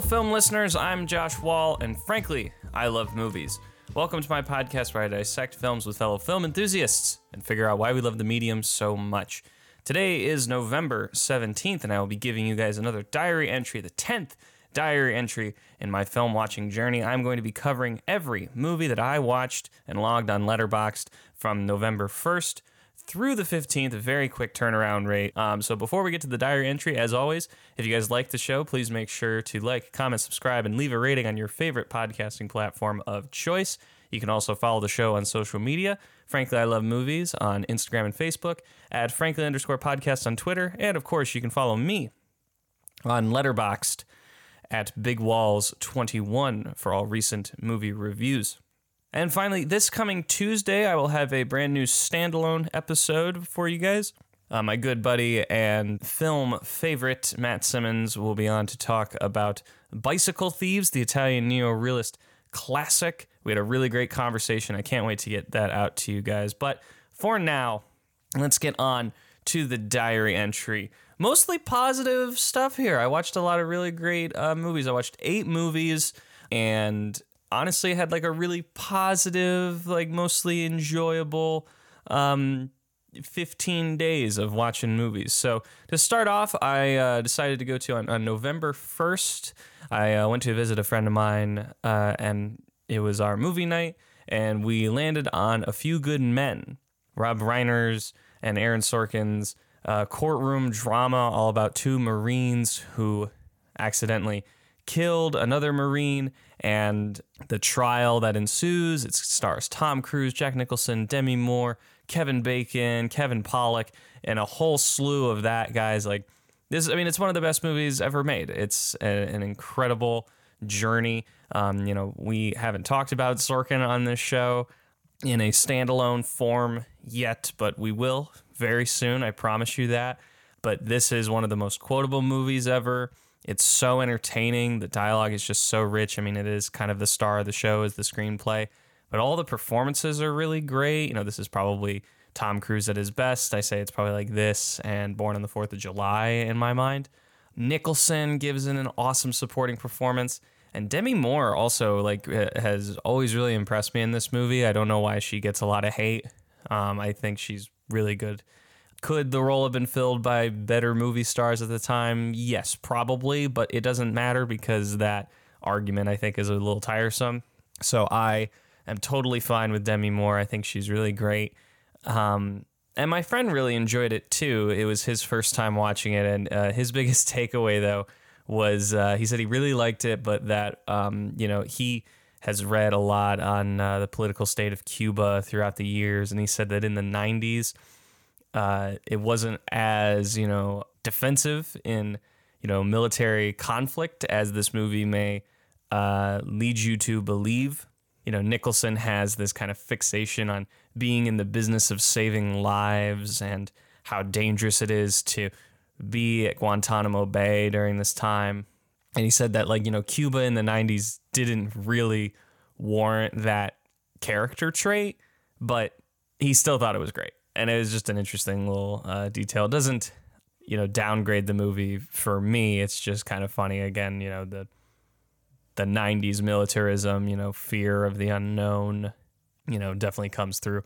Hello, film listeners. I'm Josh Wall, and frankly, I love movies. Welcome to my podcast where I dissect films with fellow film enthusiasts and figure out why we love the medium so much. Today is November 17th, and I will be giving you guys another diary entry, the 10th diary entry in my film watching journey. I'm going to be covering every movie that I watched and logged on Letterboxd from November 1st through the 15th, a very quick turnaround rate. Um, so before we get to the diary entry, as always, if you guys like the show, please make sure to like, comment, subscribe, and leave a rating on your favorite podcasting platform of choice. You can also follow the show on social media. Frankly, I love movies on Instagram and Facebook. Add frankly underscore podcast on Twitter, and of course, you can follow me on Letterboxd at Big Walls 21 for all recent movie reviews. And finally, this coming Tuesday, I will have a brand new standalone episode for you guys. Uh, my good buddy and film favorite, Matt Simmons, will be on to talk about Bicycle Thieves, the Italian neo realist classic. We had a really great conversation. I can't wait to get that out to you guys. But for now, let's get on to the diary entry. Mostly positive stuff here. I watched a lot of really great uh, movies. I watched eight movies and honestly had like a really positive, like mostly enjoyable um, 15 days of watching movies. So to start off, I uh, decided to go to on, on November 1st. I uh, went to visit a friend of mine, uh, and it was our movie night, and we landed on A Few Good Men, Rob Reiner's and Aaron Sorkin's uh, courtroom drama, all about two Marines who accidentally killed another Marine and the trial that ensues. It stars Tom Cruise, Jack Nicholson, Demi Moore, Kevin Bacon, Kevin Pollak, and a whole slew of that guys. Like this, I mean, it's one of the best movies ever made. It's a, an incredible journey. Um, you know, we haven't talked about Sorkin on this show in a standalone form yet, but we will very soon. I promise you that. But this is one of the most quotable movies ever. It's so entertaining. The dialogue is just so rich. I mean, it is kind of the star of the show is the screenplay, but all the performances are really great. You know, this is probably Tom Cruise at his best. I say it's probably like this and Born on the Fourth of July in my mind. Nicholson gives in an awesome supporting performance. And Demi Moore also like has always really impressed me in this movie. I don't know why she gets a lot of hate. Um, I think she's really good could the role have been filled by better movie stars at the time? Yes, probably, but it doesn't matter because that argument I think is a little tiresome. So I am totally fine with Demi Moore. I think she's really great. Um, and my friend really enjoyed it too. It was his first time watching it, and uh, his biggest takeaway though was uh, he said he really liked it, but that um, you know he has read a lot on uh, the political state of Cuba throughout the years, and he said that in the '90s uh, it wasn't as you know defensive in you know military conflict as this movie may uh, lead you to believe. You know, Nicholson has this kind of fixation on being in the business of saving lives and how dangerous it is to be at Guantanamo Bay during this time. And he said that, like, you know, Cuba in the 90s didn't really warrant that character trait, but he still thought it was great and it was just an interesting little uh, detail. It doesn't, you know, downgrade the movie for me. It's just kind of funny. Again, you know, the the '90s militarism, you know, fear of the unknown, you know, definitely comes through.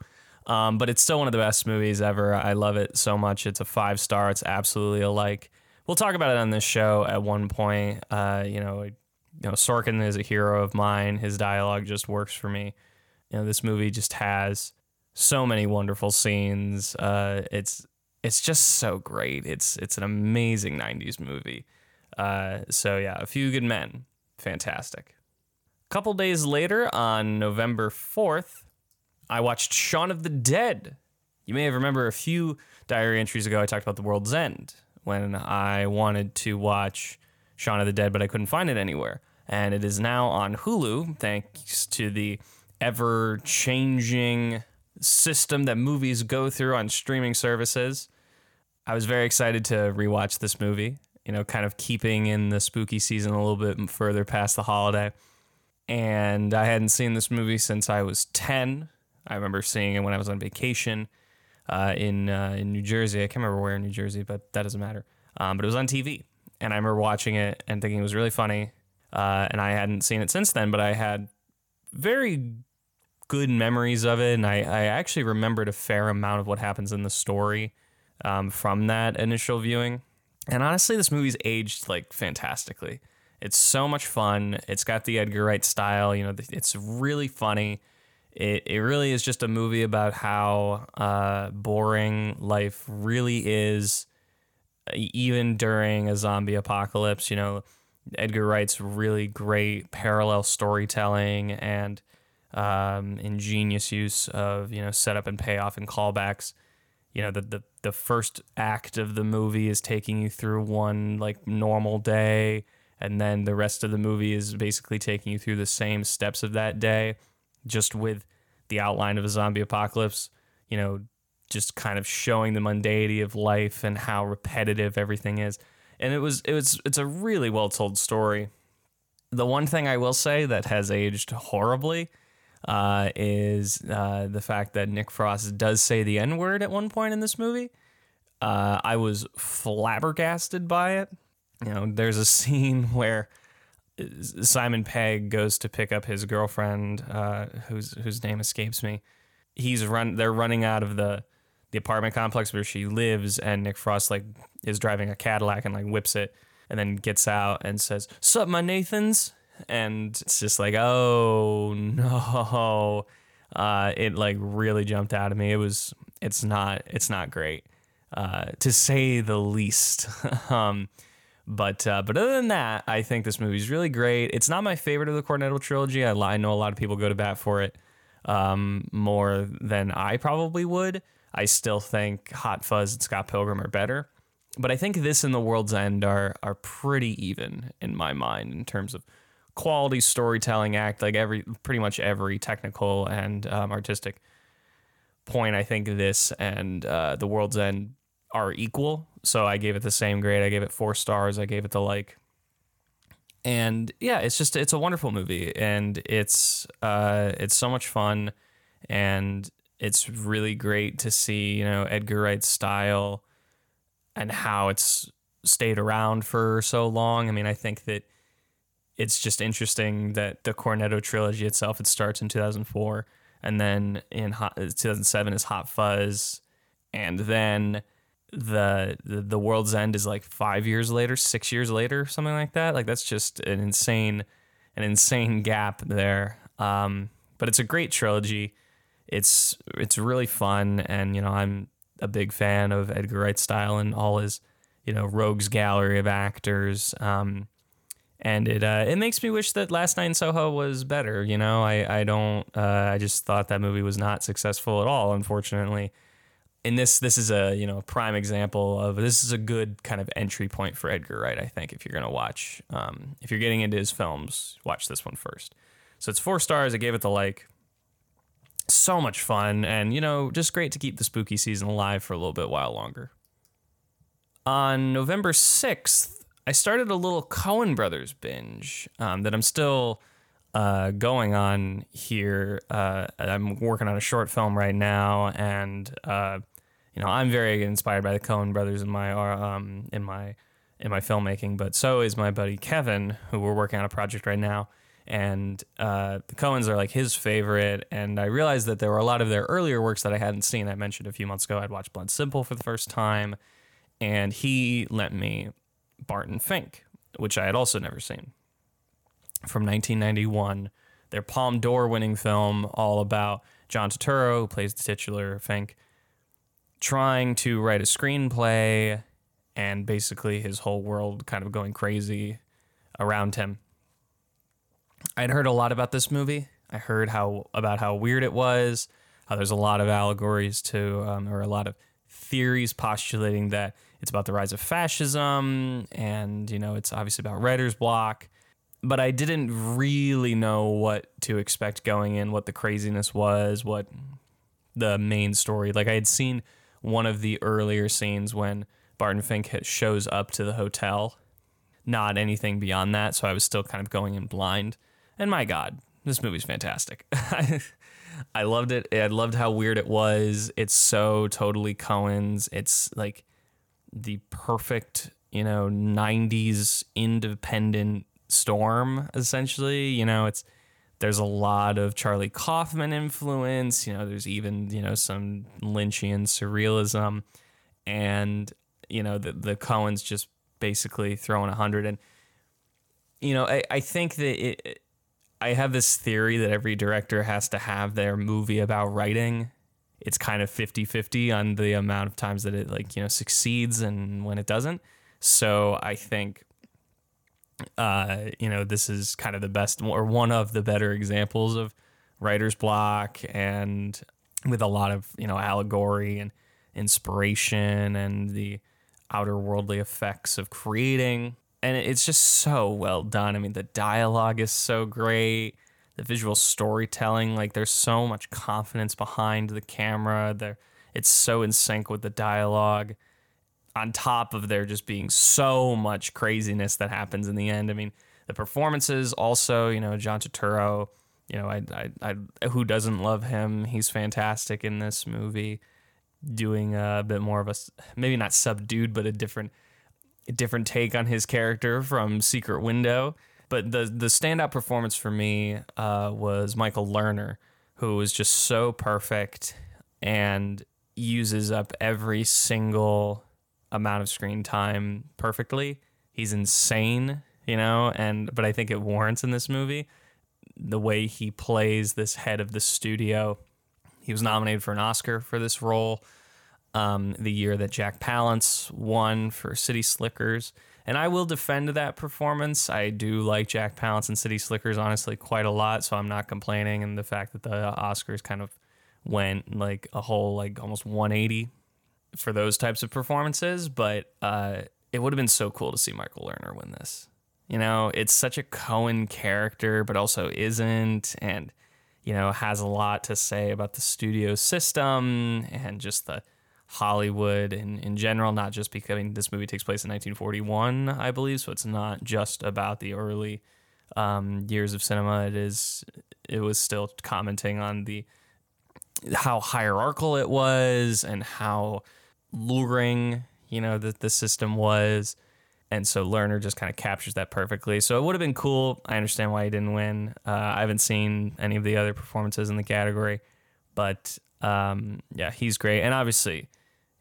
Um, but it's still one of the best movies ever. I love it so much. It's a five star. It's absolutely a like. We'll talk about it on this show at one point. Uh, you know, you know, Sorkin is a hero of mine. His dialogue just works for me. You know, this movie just has so many wonderful scenes. Uh, it's it's just so great. It's it's an amazing '90s movie. Uh, so yeah, A Few Good Men, fantastic. A couple days later, on November 4th, I watched Shaun of the Dead. You may remember a few diary entries ago I talked about The World's End when I wanted to watch Shaun of the Dead, but I couldn't find it anywhere. And it is now on Hulu, thanks to the ever changing system that movies go through on streaming services. I was very excited to rewatch this movie, you know, kind of keeping in the spooky season a little bit further past the holiday. And I hadn't seen this movie since I was 10. I remember seeing it when I was on vacation uh, in uh, in New Jersey. I can't remember where in New Jersey, but that doesn't matter. Um, but it was on TV, and I remember watching it and thinking it was really funny. uh, and I hadn't seen it since then, but I had very good memories of it, and I, I actually remembered a fair amount of what happens in the story um, from that initial viewing. And honestly, this movie's aged like fantastically. It's so much fun. It's got the Edgar Wright style. You know, it's really funny. It, it really is just a movie about how uh, boring life really is, even during a zombie apocalypse. You know, Edgar Wright's really great parallel storytelling and um, ingenious use of you know setup and payoff and callbacks. You know, the, the the first act of the movie is taking you through one like normal day, and then the rest of the movie is basically taking you through the same steps of that day, just with the outline of a zombie apocalypse. You know, just kind of showing the mundanity of life and how repetitive everything is. And it was it was it's a really well told story. The one thing I will say that has aged horribly uh, is uh, the fact that Nick Frost does say the N word at one point in this movie. Uh, I was flabbergasted by it. You know, there's a scene where Simon Pegg goes to pick up his girlfriend, uh, whose whose name escapes me. He's run. They're running out of the the apartment complex where she lives, and Nick Frost like is driving a Cadillac and like whips it, and then gets out and says, "Sup, my Nathans." And it's just like, oh no, uh, it like really jumped out of me. It was, it's not, it's not great, uh, to say the least. um, but uh, but other than that, I think this movie is really great. It's not my favorite of the Cornetto trilogy. I, I know a lot of people go to bat for it um, more than I probably would. I still think Hot Fuzz and Scott Pilgrim are better, but I think this and The World's End are are pretty even in my mind in terms of quality storytelling act like every pretty much every technical and um, artistic point i think this and uh, the world's end are equal. So i gave it the same grade. I gave it four stars. I gave it the like. And yeah it's just it's a wonderful movie. And it's uh it's so much fun. And it's really great to see you know edgar wright's style and how it's stayed around for so long. I mean i think that it's just interesting that the Cornetto trilogy itself it starts in 2004 and then in Hot, 2007 is Hot Fuzz and then the, the the World's End is like 5 years later, 6 years later, something like that. Like that's just an insane an insane gap there. Um, but it's a great trilogy. It's it's really fun and you know, I'm a big fan of Edgar Wright's style and all his, you know, rogues gallery of actors. Um, and it uh, it makes me wish that Last Night in Soho was better. You know, I I don't uh, I just thought that movie was not successful at all. Unfortunately, And this this is a you know prime example of this is a good kind of entry point for Edgar Wright. I think if you're gonna watch um, if you're getting into his films, watch this one first. So it's four stars. I gave it the like. So much fun, and you know, just great to keep the spooky season alive for a little bit while longer. On November sixth, I started a little Coen Brothers binge um, that I'm still uh, going on here. Uh, I'm working on a short film right now, and uh, you know I'm very inspired by the Coen Brothers in my um, in my in my filmmaking. But so is my buddy Kevin, who we're working on a project right now. And uh, the Coens are like his favorite, and I realized that there were a lot of their earlier works that I hadn't seen. I mentioned a few months ago I'd watched Blood Simple for the first time, and he lent me Barton Fink, which I had also never seen. From 1991, their Palme d'Or winning film, all about John Turturro, who plays the titular Fink, trying to write a screenplay and basically his whole world kind of going crazy around him. I'd heard a lot about this movie. I heard how about how weird it was, how there's a lot of allegories to, um, or a lot of theories postulating that it's about the rise of fascism, and you know, it's obviously about writer's block. But I didn't really know what to expect going in, what the craziness was, what the main story. Like I had seen one of the earlier scenes when Barton Fink shows up to the hotel, not anything beyond that. So I was still kind of going in blind. And my God, this movie's fantastic. I loved it. I loved how weird it was. It's so totally Coen's. It's like the perfect, you know, 90s independent storm essentially. You know, it's there's a lot of Charlie Kaufman influence. You know, there's even you know some Lynchian surrealism, and you know the the Coens just basically throwing a hundred. And you know, I I think that it. I have this theory that every director has to have their movie about writing. It's kind of 50-50 on the amount of times that it like, you know, succeeds and when it doesn't. So I think uh, you know, this is kind of the best or one of the better examples of writer's block and with a lot of, you know, allegory and inspiration and the outer worldly effects of creating. And it's just so well done. I mean, the dialogue is so great. The visual storytelling, like there's so much confidence behind the camera. There it's so in sync with the dialogue on top of there just being so much craziness that happens in the end. I mean, the performances also, you know, John Turturro, you know, I, I, I, who doesn't love him? He's fantastic in this movie, doing a bit more of a maybe not subdued, but a different, a different take on his character from Secret Window. But the the standout performance for me uh, was Michael Lerner, who was just so perfect and uses up every single amount of screen time perfectly. He's insane, you know, and but I think it warrants in this movie the way he plays this head of the studio. He was nominated for an Oscar for this role. Um, the year that Jack Palance won for City Slickers. And I will defend that performance. I do like Jack Palance and City Slickers honestly quite a lot, so I'm not complaining. And the fact that the Oscars kind of went like a whole like almost 180 for those types of performances, but uh, it would have been so cool to see Michael Lerner win this. You know, it's such a Coen character, but also isn't, and you know, has a lot to say about the studio system and just the Hollywood in, in general, not just because I mean, this movie takes place in 1941, I believe, so it's not just about the early um, years of cinema. It is, it was still commenting on the how hierarchical it was and how luring, you know, that the system was. And so Lerner just kind of captures that perfectly. So it would have been cool. I understand why he didn't win. Uh, I haven't seen any of the other performances in the category, but um, yeah, he's great. And obviously,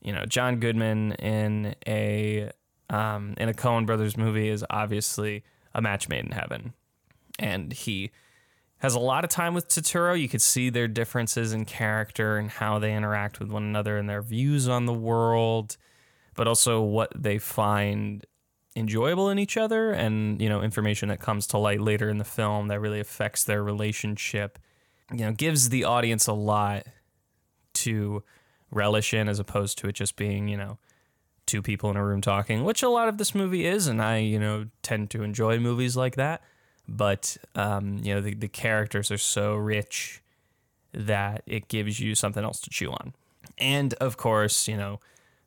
you know, John Goodman in a um, in a Coen Brothers movie is obviously a match made in heaven, and he has a lot of time with Turturro. You could see their differences in character and how they interact with one another and their views on the world, but also what they find enjoyable in each other and, you know, information that comes to light later in the film that really affects their relationship. You know, gives the audience a lot to relish in as opposed to it just being, you know, two people in a room talking, which a lot of this movie is, and I, you know, tend to enjoy movies like that but um, you know the, the characters are so rich that it gives you something else to chew on. And of course, you know,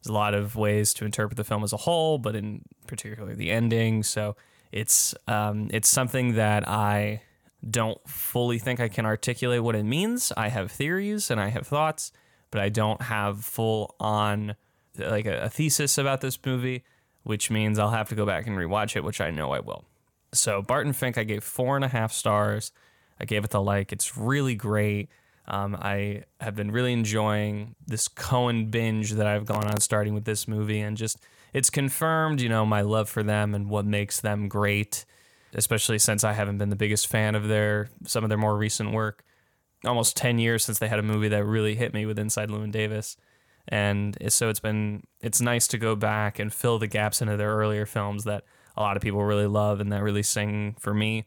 there's a lot of ways to interpret the film as a whole, but in particular the ending. So it's um, it's something that I don't fully think I can articulate what it means. I have theories and I have thoughts, but I don't have full on like a, a thesis about this movie, which means I'll have to go back and rewatch it, which I know I will. So Barton Fink, I gave four and a half stars. I gave it the like. It's really great. Um, I have been really enjoying this Coen binge that I've gone on starting with this movie, and just it's confirmed, you know, my love for them and what makes them great. Especially since I haven't been the biggest fan of their some of their more recent work. Almost ten years since they had a movie that really hit me with Inside Llewyn Davis, and so it's been it's nice to go back and fill the gaps into their earlier films that a lot of people really love and that really sing for me.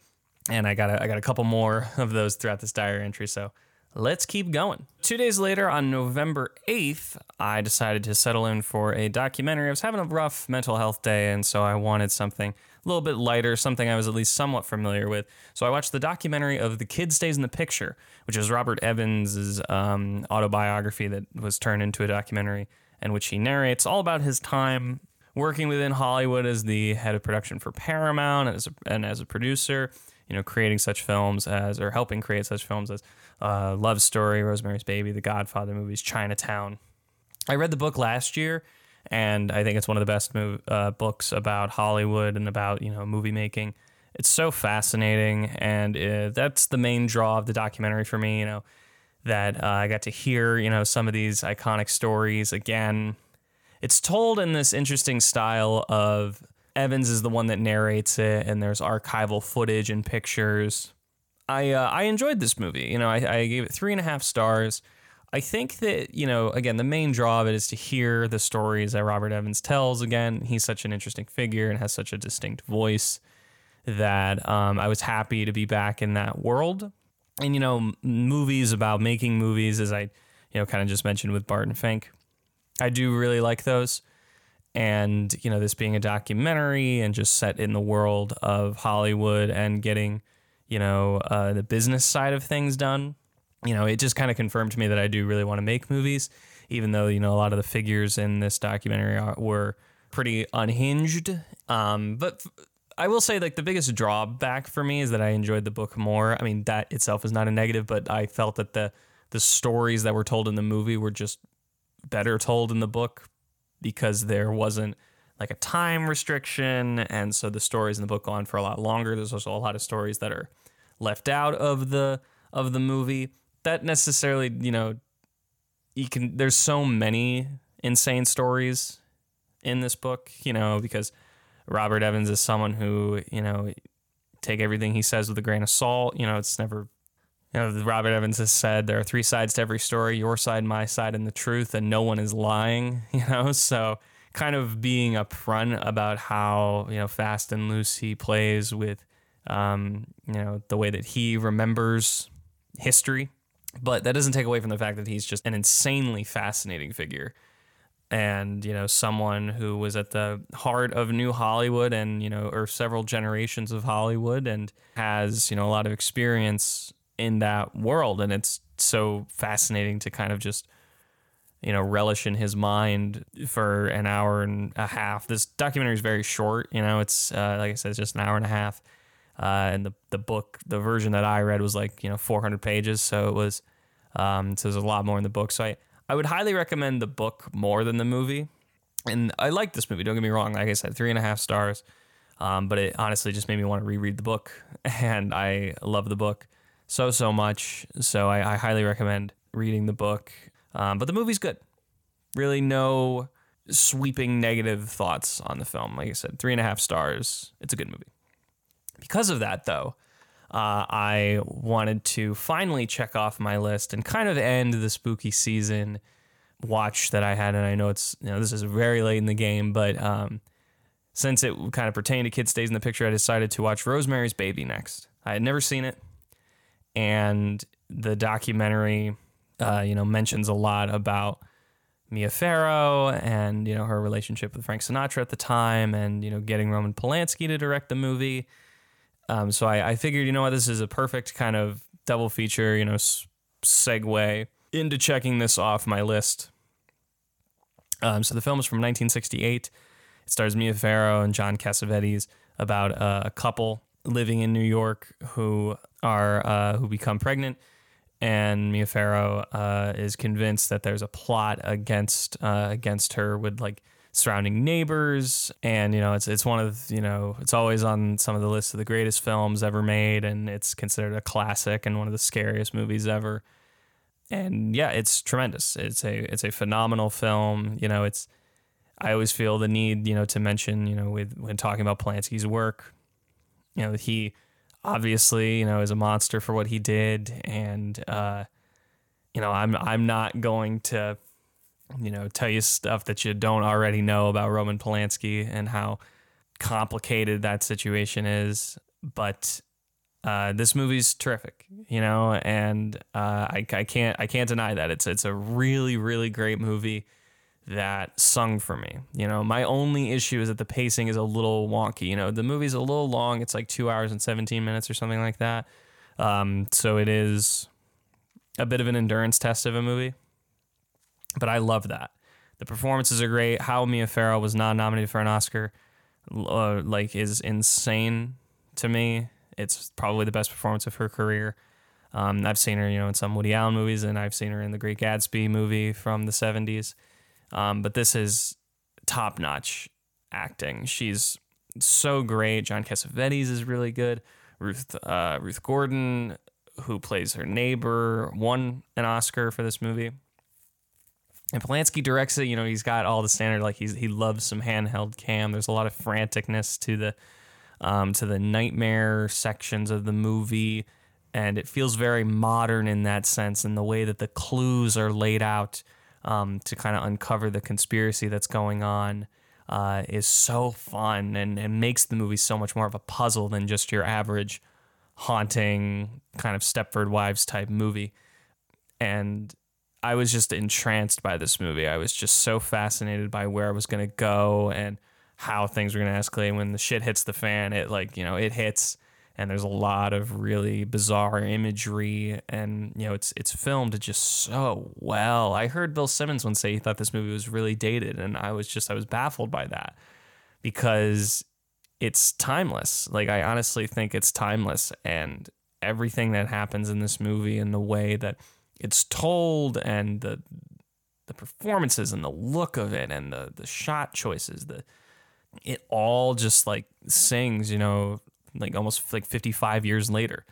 And I got a, I got a couple more of those throughout this diary entry. So let's keep going. Two days later, on November 8th, I decided to settle in for a documentary. I was having a rough mental health day, and so I wanted something little bit lighter, something I was at least somewhat familiar with. So I watched the documentary of The Kid Stays in the Picture, which is Robert Evans' um, autobiography that was turned into a documentary, and which he narrates all about his time working within Hollywood as the head of production for Paramount and as a, and as a producer, you know, creating such films as or helping create such films as uh, Love Story, Rosemary's Baby, The Godfather movies, Chinatown. I read the book last year, and I think it's one of the best uh, books about Hollywood and about you know movie making. it's so fascinating, and uh, that's the main draw of the documentary for me. You know, that uh, I got to hear you know some of these iconic stories again. It's told in this interesting style of Evans is the one that narrates it, and there's archival footage and pictures. I uh, I enjoyed this movie. You know, I, I gave it three and a half stars. I think that, you know, again, the main draw of it is to hear the stories that Robert Evans tells. Again, he's such an interesting figure and has such a distinct voice that um, I was happy to be back in that world. And, you know, movies about making movies, as I, you know, kind of just mentioned with Barton Fink, I do really like those. And, you know, this being a documentary and just set in the world of Hollywood and getting, you know, uh, the business side of things done you know, it just kind of confirmed to me that I do really want to make movies, even though, you know, a lot of the figures in this documentary are, were pretty unhinged. Um, but f- I will say, like, the biggest drawback for me is that I enjoyed the book more. I mean, that itself is not a negative, but I felt that the, the stories that were told in the movie were just better told in the book because there wasn't like a time restriction. And so the stories in the book go on for a lot longer. There's also a lot of stories that are left out of the of the movie that necessarily, you know, you can there's so many insane stories in this book, you know, because Robert Evans is someone who, you know, take everything he says with a grain of salt. You know, it's never you know, Robert Evans has said there are three sides to every story, your side, my side, and the truth, and no one is lying, you know? So kind of being upfront about how, you know, fast and loose he plays with um, you know, the way that he remembers history but that doesn't take away from the fact that he's just an insanely fascinating figure. And you know someone who was at the heart of new hollywood and you know or several generations of hollywood and has you know a lot of experience in that world. And it's so fascinating to kind of just you know relish in his mind for an hour and a half. This documentary is very short you know it's uh, like i said it's just an hour and a half uh, and the the book, the version that I read was like you know 400 pages, so it was um, so there's a lot more in the book. So I I would highly recommend the book more than the movie. And I like this movie. Don't get me wrong. Like I said, three and a half stars. Um, but it honestly just made me want to reread the book, and I love the book so so much. So I, I highly recommend reading the book. Um, but the movie's good. Really, no sweeping negative thoughts on the film. Like I said, three and a half stars. It's a good movie. Because of that, though, uh, I wanted to finally check off my list and kind of end the spooky season watch that I had. And I know it's, you know, this is very late in the game, but um, since it kind of pertained to Kid Stays in the Picture, I decided to watch Rosemary's Baby next. I had never seen it. And the documentary, uh, you know, mentions a lot about Mia Farrow and, you know, her relationship with Frank Sinatra at the time and, you know, getting Roman Polanski to direct the movie. Um, so I, I figured, you know what, this is a perfect kind of double feature, you know, s- segue into checking this off my list. Um, so the film is from 1968. It stars Mia Farrow and John Cassavetes about a couple living in New York who are uh, who become pregnant, and Mia Farrow uh, is convinced that there's a plot against uh, against her with like surrounding neighbors and you know it's it's one of you know it's always on some of the lists of the greatest films ever made and it's considered a classic and one of the scariest movies ever. And yeah it's tremendous. It's a it's a phenomenal film. You know it's I always feel the need you know to mention you know with when talking about Polanski's work you know he obviously you know is a monster for what he did and uh you know I'm I'm not going to you know, tell you stuff that you don't already know about Roman Polanski and how complicated that situation is. But uh, this movie's terrific, you know, and uh, I, I can't I can't deny that it's it's a really really great movie that sung for me. You know, my only issue is that the pacing is a little wonky. You know, the movie's a little long; it's like two hours and seventeen minutes or something like that. Um, so it is a bit of an endurance test of a movie. But I love that. The performances are great. How Mia Farrow was not nominated for an Oscar, uh, like, is insane to me. It's probably the best performance of her career. Um, I've seen her, you know, in some Woody Allen movies, and I've seen her in the Great Gatsby movie from the '70s. Um, but this is top-notch acting. She's so great. John Cassavetes is really good. Ruth uh, Ruth Gordon, who plays her neighbor, won an Oscar for this movie. And Polanski directs it. You know, he's got all the standard like he's he loves some handheld cam. There's a lot of franticness to the um, to the nightmare sections of the movie, and it feels very modern in that sense. In the way that the clues are laid out um, to kind of uncover the conspiracy that's going on uh, is so fun and, and makes the movie so much more of a puzzle than just your average haunting kind of Stepford Wives type movie. And I was just entranced by this movie. I was just so fascinated by where I was going to go and how things were going to escalate. When the shit hits the fan, it like, you know, it hits and there's a lot of really bizarre imagery and you know it's it's filmed just so well. I heard Bill Simmons once say he thought this movie was really dated and I was just I was baffled by that because it's timeless. Like I honestly think it's timeless and everything that happens in this movie and the way that it's told and the the performances and the look of it and the the shot choices the it all just like sings you know like almost like 55 years later.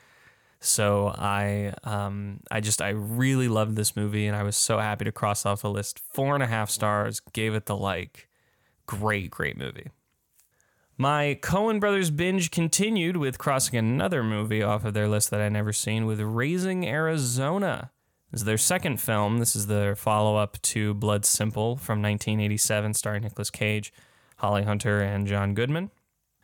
So i um i just i really loved this movie and i was so happy to cross off the list. Four and a half stars gave it the like great great movie. My Coen brothers binge continued with crossing another movie off of their list that I'd never seen with Raising Arizona. Is their second film. This is their follow up to Blood Simple from 1987, starring Nicolas Cage, Holly Hunter, and John Goodman.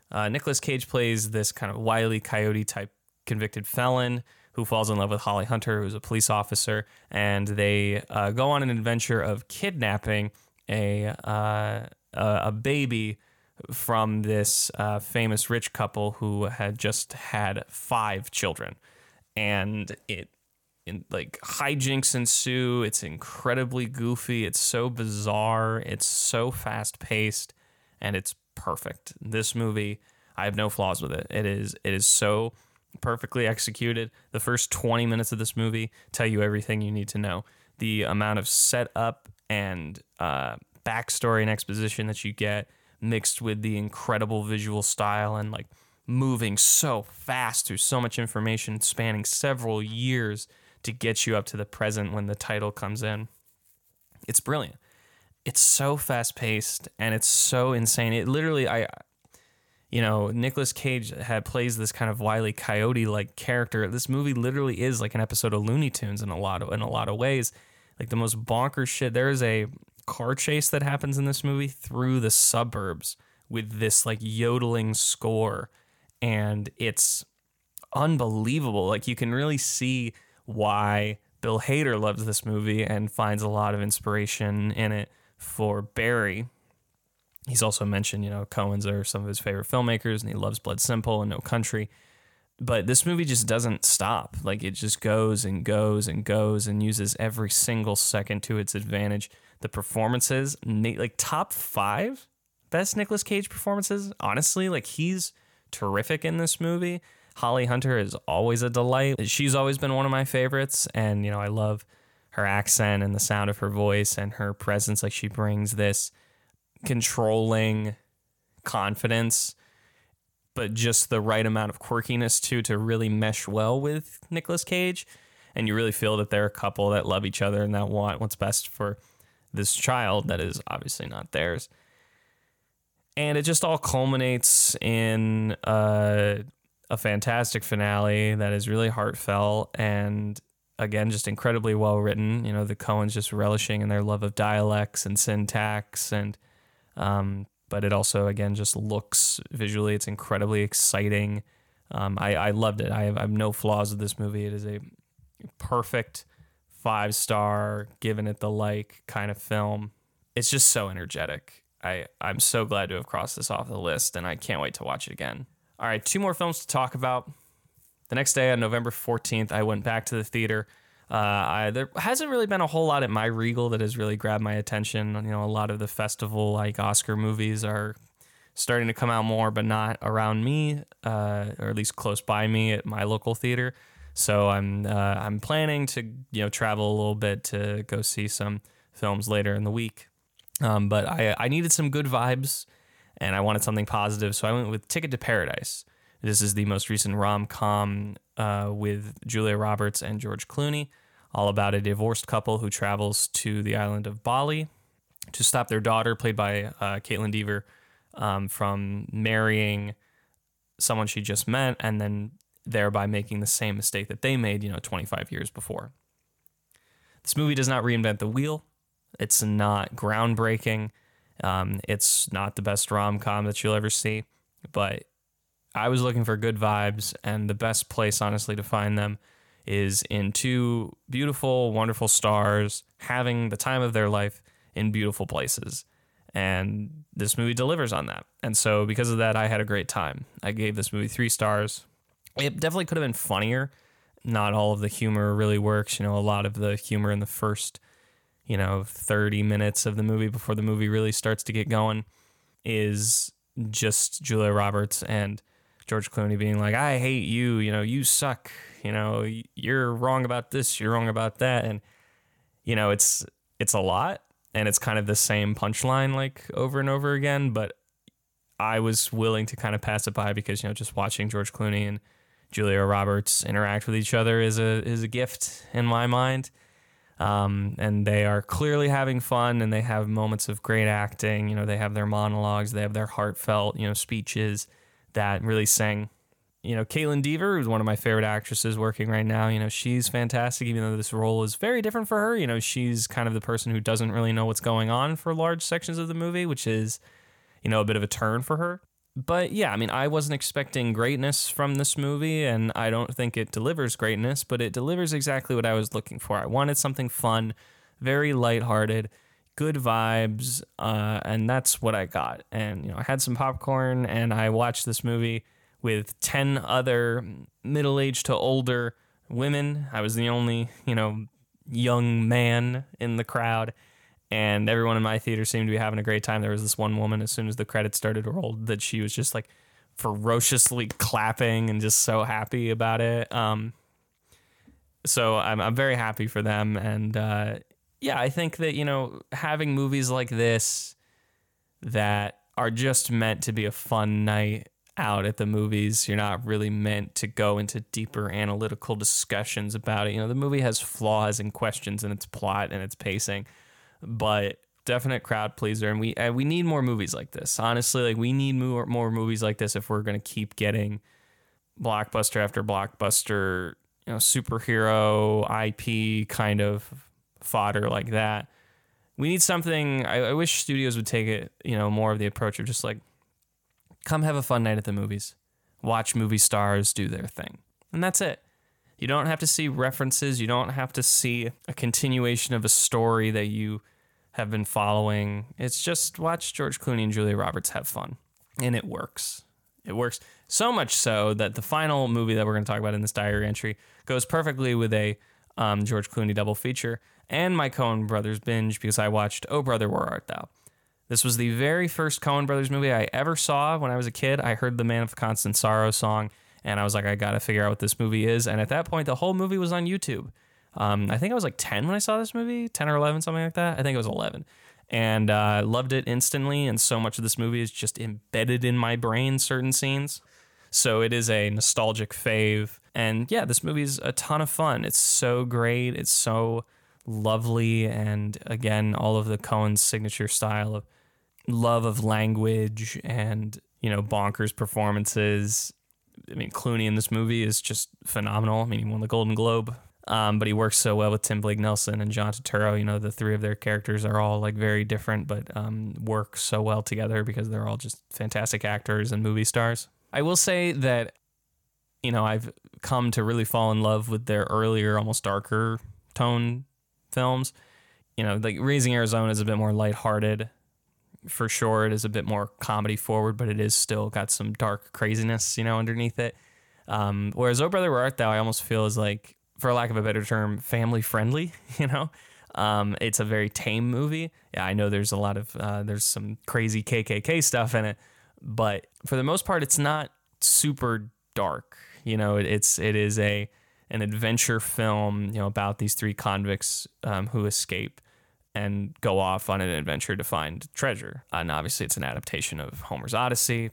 Uh, Nicolas Cage plays this kind of wily coyote type convicted felon who falls in love with Holly Hunter, who's a police officer, and they uh, go on an adventure of kidnapping a uh, a baby from this uh, famous rich couple who had just had five children, and it in, like hijinks ensue. It's incredibly goofy. It's so bizarre. It's so fast paced, and it's perfect. This movie, I have no flaws with it. It is it is so perfectly executed. The first twenty minutes of this movie tell you everything you need to know. The amount of setup and uh, backstory and exposition that you get, mixed with the incredible visual style and like moving so fast through so much information spanning several years to get you up to the present when the title comes in. It's brilliant. It's so fast paced and it's so insane. It literally, I, you know, Nicolas Cage had plays this kind of wily coyote like character. This movie literally is like an episode of Looney Tunes in a lot of in a lot of ways. Like the most bonkers shit. There is a car chase that happens in this movie through the suburbs with this like yodeling score, and it's unbelievable. Like you can really see why Bill Hader loves this movie and finds a lot of inspiration in it for Barry. He's also mentioned, you know, Coen's are some of his favorite filmmakers and he loves Blood Simple and No Country. But this movie just doesn't stop. Like it just goes and goes and goes and uses every single second to its advantage. The performances, like top five best Nicolas Cage performances, honestly, like he's terrific in this movie. Holly Hunter is always a delight. She's always been one of my favorites, and you know I love her accent and the sound of her voice and her presence. Like she brings this controlling confidence, but just the right amount of quirkiness too to really mesh well with Nicolas Cage. And you really feel that they're a couple that love each other and that want what's best for this child that is obviously not theirs. And it just all culminates in uh, a fantastic finale that is really heartfelt and again just incredibly well written. You know, the Coens just relishing in their love of dialects and syntax and um, but it also again just looks visually it's incredibly exciting. Um, I, I loved it. I have, I have no flaws with this movie. It is a perfect five star, giving it the like kind of film. It's just so energetic. I, I'm so glad to have crossed this off the list and I can't wait to watch it again. All right, two more films to talk about. The next day on November 14th, I went back to the theater. Uh, I, there hasn't really been a whole lot at my Regal that has really grabbed my attention. You know, a lot of the festival like Oscar movies are starting to come out more, but not around me, uh, or at least close by me at my local theater. So I'm uh, I'm planning to you know travel a little bit to go see some films later in the week. Um, but I I needed some good vibes and I wanted something positive, so I went with Ticket to Paradise. This is the most recent rom com uh, with Julia Roberts and George Clooney, all about a divorced couple who travels to the island of Bali to stop their daughter, played by uh, Kaitlyn Dever, um, from marrying someone she just met and then thereby making the same mistake that they made, you know, 25 years before. This movie does not reinvent the wheel. It's not groundbreaking. Um, it's not the best rom com that you'll ever see, but I was looking for good vibes, and the best place, honestly, to find them is in two beautiful, wonderful stars having the time of their life in beautiful places. And this movie delivers on that. And so, because of that, I had a great time. I gave this movie three stars. It definitely could have been funnier. Not all of the humor really works. You know, a lot of the humor in the first, you know, 30 minutes of the movie before the movie really starts to get going is just Julia Roberts and George Clooney being like, I hate you. You know, you suck. You know, you're wrong about this. You're wrong about that. And, you know, it's, it's a lot and it's kind of the same punchline like over and over again. But I was willing to kind of pass it by because you know just watching George Clooney and Julia Roberts interact with each other is a is a gift in my mind. Um, and they are clearly having fun and they have moments of great acting. You know, they have their monologues, they have their heartfelt, you know, speeches that really sing you know, Kaitlyn Dever, who's one of my favorite actresses working right now, you know, she's fantastic, even though this role is very different for her. You know, she's kind of the person who doesn't really know what's going on for large sections of the movie, which is, you know, a bit of a turn for her. But yeah, I mean, I wasn't expecting greatness from this movie, and I don't think it delivers greatness, but it delivers exactly what I was looking for. I wanted something fun, very lighthearted, good vibes, uh, and that's what I got. And, you know, I had some popcorn and I watched this movie with 10 other middle aged to older women. I was the only, you know, young man in the crowd. And everyone in my theater seemed to be having a great time. There was this one woman, as soon as the credits started to roll, that she was just like ferociously clapping and just so happy about it. Um, so I'm, I'm very happy for them. And uh, yeah, I think that, you know, having movies like this that are just meant to be a fun night out at the movies. You're not really meant to go into deeper analytical discussions about it. You know, the movie has flaws and questions in its plot and its pacing, but definite crowd pleaser. And we we need more movies like this. Honestly, like we need more more movies like this if we're gonna keep getting blockbuster after blockbuster, you know, superhero IP kind of fodder like that. We need something. I, I wish studios would take it, you know, more of the approach of just like come have a fun night at the movies, watch movie stars do their thing. And that's it. You don't have to see references, you don't have to see a continuation of a story that you have been following. It's just watch George Clooney and Julia Roberts have fun. And it works. It works so much so that the final movie that we're going to talk about in this diary entry goes perfectly with a um, George Clooney double feature and my Coen Brothers binge because I watched Oh Brother Where Art Thou. This was the very first Coen Brothers movie I ever saw when I was a kid. I heard the Man of Constant Sorrow song, and I was like, I gotta figure out what this movie is. And at that point, the whole movie was on YouTube. Um, I think I was like 10 when I saw this movie, 10 or 11, something like that. I think it was 11. And uh, loved it instantly. And so much of this movie is just embedded in my brain, certain scenes. So it is a nostalgic fave. And yeah, this movie is a ton of fun. It's so great. It's so lovely. And again, all of the Coen's signature style of love of language and you know bonkers performances. I mean, Clooney in this movie is just phenomenal. I mean, he won the Golden Globe, um, but he works so well with Tim Blake Nelson and John Turturro. You know, the three of their characters are all like very different, but um, work so well together because they're all just fantastic actors and movie stars. I will say that, you know, I've come to really fall in love with their earlier, almost darker tone films. You know, like Raising Arizona is a bit more lighthearted for sure. It is a bit more comedy forward, but it is still got some dark craziness, you know, underneath it. Um, whereas Oh Brother Where Art Thou, I almost feel is like, for lack of a better term, family friendly. You know, um, it's a very tame movie. Yeah, I know there's a lot of uh, there's some crazy KKK stuff in it, but for the most part, it's not super dark. You know, it, it's it is a an adventure film, you know, about these three convicts um, who escape and go off on an adventure to find treasure. And obviously, it's an adaptation of Homer's Odyssey.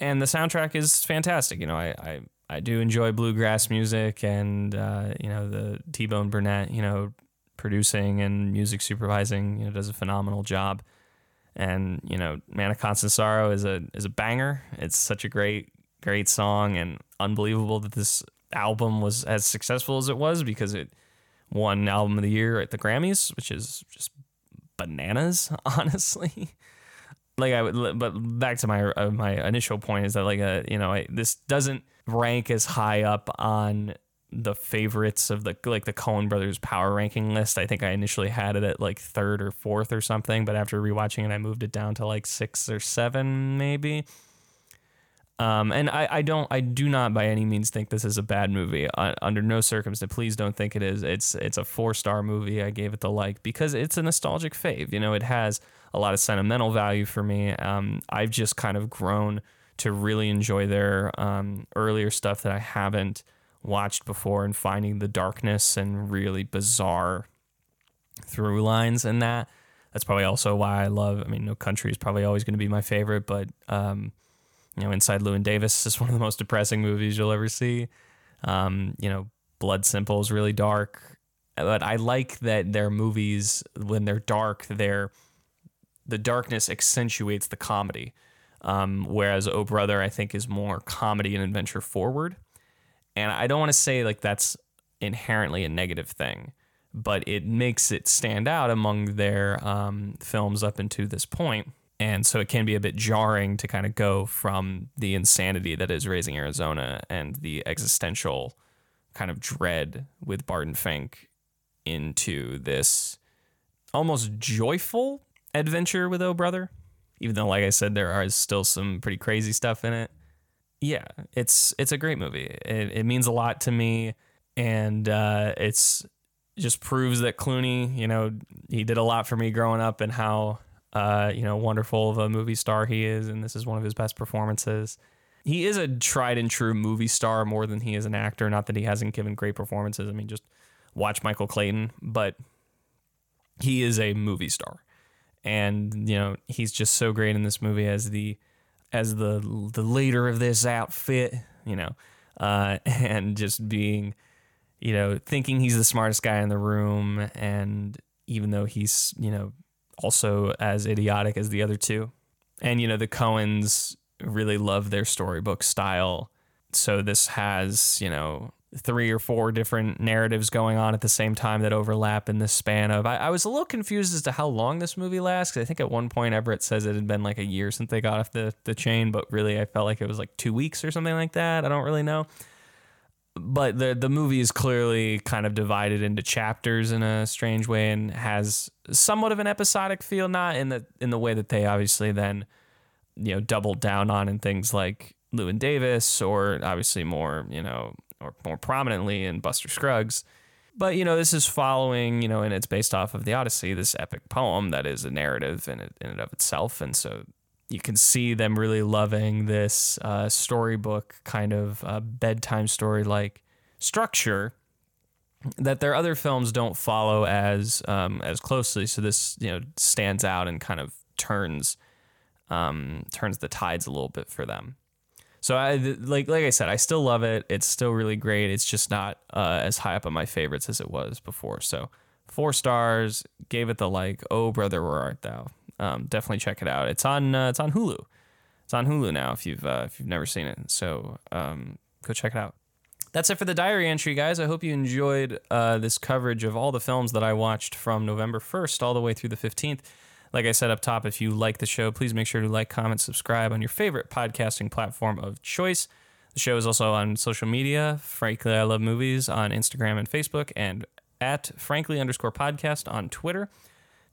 And the soundtrack is fantastic. You know, I, I, I do enjoy bluegrass music and, uh, you know, the T Bone Burnett, you know, producing and music supervising, you know, does a phenomenal job. And, you know, Man of Constant Sorrow is a, is a banger. It's such a great, great song and unbelievable that this album was as successful as it was because it won album of the year at the Grammys, which is just bananas, honestly. Like I would, but back to my uh, my initial point is that like uh, you know I, this doesn't rank as high up on the favorites of the like the Coen Brothers power ranking list. I think I initially had it at like third or fourth or something, but after rewatching it, I moved it down to like six or seven maybe. Um, and I, I don't I do not by any means think this is a bad movie. Uh, under no circumstance, please don't think it is. It's it's a four star movie. I gave it the like because it's a nostalgic fave. You know, it has a lot of sentimental value for me. Um, I've just kind of grown to really enjoy their um, earlier stuff that I haven't watched before, and finding the darkness and really bizarre through lines in that. That's probably also why I love. I mean, No Country is probably always going to be my favorite, but um, you know, Inside Llewyn Davis is one of the most depressing movies you'll ever see. Um, you know, Blood Simple is really dark, but I like that their movies when they're dark, they're the darkness accentuates the comedy. Um, whereas Oh Brother, I think, is more comedy and adventure forward. And I don't want to say like that's inherently a negative thing, but it makes it stand out among their um, films up until this point. And so it can be a bit jarring to kind of go from the insanity that is Raising Arizona and the existential kind of dread with Barton Fink into this almost joyful adventure with Oh Brother. Even though, like I said, there are still some pretty crazy stuff in it. Yeah, it's it's a great movie. It, it means a lot to me, and uh, it's just proves that Clooney, you know, he did a lot for me growing up, and how uh, you know, wonderful of a movie star he is, and this is one of his best performances. He is a tried and true movie star more than he is an actor. Not that he hasn't given great performances. I mean, just watch Michael Clayton, but he is a movie star, and you know he's just so great in this movie as the as the the leader of this outfit. You know, uh, and just being, you know, thinking he's the smartest guy in the room, and even though he's you know also as idiotic as the other two. And, you know, the Coens really love their storybook style. So this has, you know, three or four different narratives going on at the same time that overlap in the span of. I, I was a little confused as to how long this movie lasts. I think at one point Everett says it had been like a year since they got off the, the chain, but really I felt like it was like two weeks or something like that. I don't really know but the the movie is clearly kind of divided into chapters in a strange way and has somewhat of an episodic feel not in the in the way that they obviously then you know doubled down on in things like Llewyn Davis or obviously more you know or more prominently in Buster Scruggs but you know this is following you know and it's based off of the Odyssey this epic poem that is a narrative in, in and of itself and so you can see them really loving this uh, storybook kind of uh, bedtime story like structure that their other films don't follow as um, as closely. So this you know stands out and kind of turns um, turns the tides a little bit for them. So I like like I said, I still love it. It's still really great. It's just not uh, as high up on my favorites as it was before. So four stars. Gave it the like. Oh brother, where art thou? um, definitely check it out. It's on uh, it's on Hulu. It's on Hulu now if you've uh, if you've never seen it. So um, go check it out. That's it for the diary entry, guys. I hope you enjoyed uh, this coverage of all the films that I watched from November 1st all the way through the 15th. Like I said up top, if you like the show, please make sure to like, comment, subscribe on your favorite podcasting platform of choice. The show is also on social media. Frankly, I love movies on Instagram and Facebook, and at frankly underscore podcast on Twitter.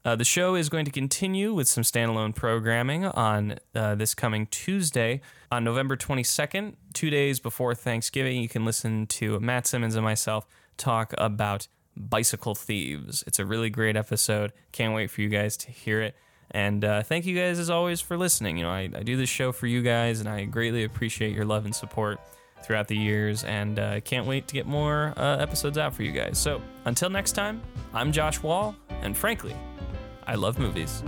Uh, the show is going to continue with some standalone programming on uh, this coming Tuesday, on November 22nd, two days before Thanksgiving. You can listen to Matt Simmons and myself talk about Bicycle Thieves. It's a really great episode. Can't wait for you guys to hear it. And uh, thank you guys, as always, for listening. You know, I, I, do this show for you guys, and I greatly appreciate your love and support throughout the years. And I uh, can't wait to get more uh, episodes out for you guys. So until next time, I'm Josh Wall, and frankly, I love movies.